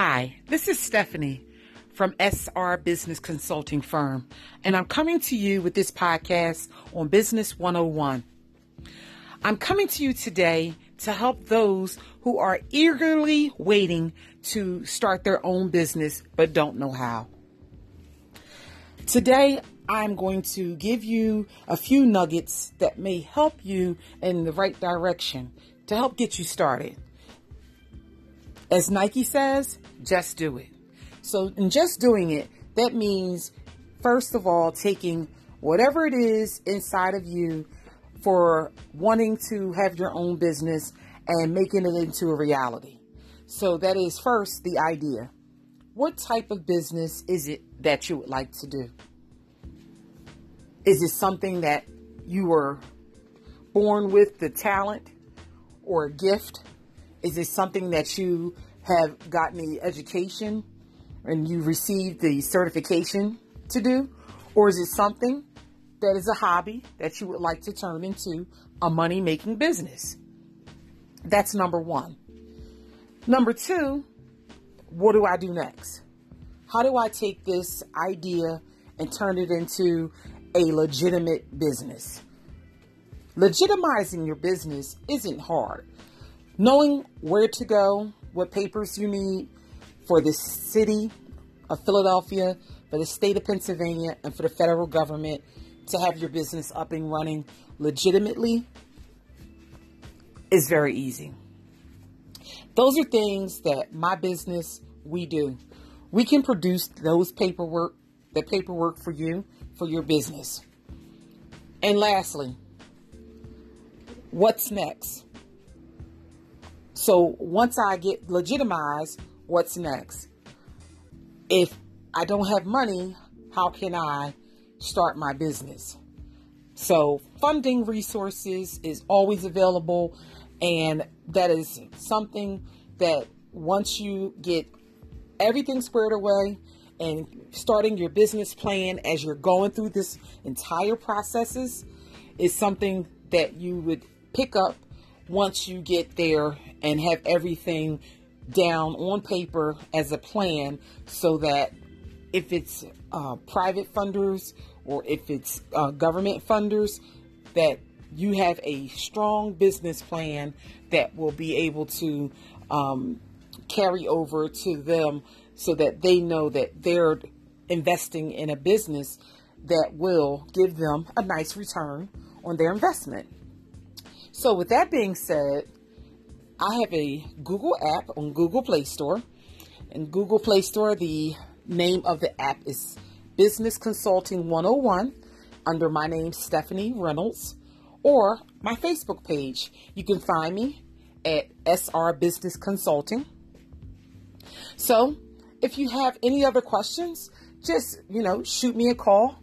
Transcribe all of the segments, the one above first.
Hi, this is Stephanie from SR Business Consulting Firm, and I'm coming to you with this podcast on Business 101. I'm coming to you today to help those who are eagerly waiting to start their own business but don't know how. Today, I'm going to give you a few nuggets that may help you in the right direction to help get you started. As Nike says, just do it. So, in just doing it, that means, first of all, taking whatever it is inside of you for wanting to have your own business and making it into a reality. So, that is first the idea. What type of business is it that you would like to do? Is it something that you were born with the talent or a gift? Is it something that you have gotten the education and you received the certification to do? Or is it something that is a hobby that you would like to turn into a money making business? That's number one. Number two, what do I do next? How do I take this idea and turn it into a legitimate business. Legitimizing your business isn't hard. Knowing where to go, what papers you need for the city of Philadelphia, for the state of Pennsylvania, and for the federal government to have your business up and running legitimately is very easy. Those are things that my business we do. We can produce those paperwork, the paperwork for you for your business. And lastly, what's next? So once I get legitimized, what's next? If I don't have money, how can I start my business? So funding resources is always available and that is something that once you get everything squared away and starting your business plan as you're going through this entire processes is something that you would pick up once you get there and have everything down on paper as a plan so that if it's uh, private funders or if it's uh, government funders that you have a strong business plan that will be able to um, carry over to them so that they know that they're investing in a business that will give them a nice return on their investment. So, with that being said, I have a Google app on Google Play Store. In Google Play Store, the name of the app is Business Consulting 101 under my name, Stephanie Reynolds, or my Facebook page. You can find me at SR Business Consulting. So, if you have any other questions, just, you know, shoot me a call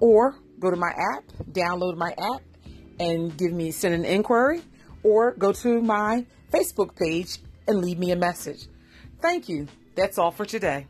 or go to my app, download my app and give me, send an inquiry or go to my Facebook page and leave me a message. Thank you. That's all for today.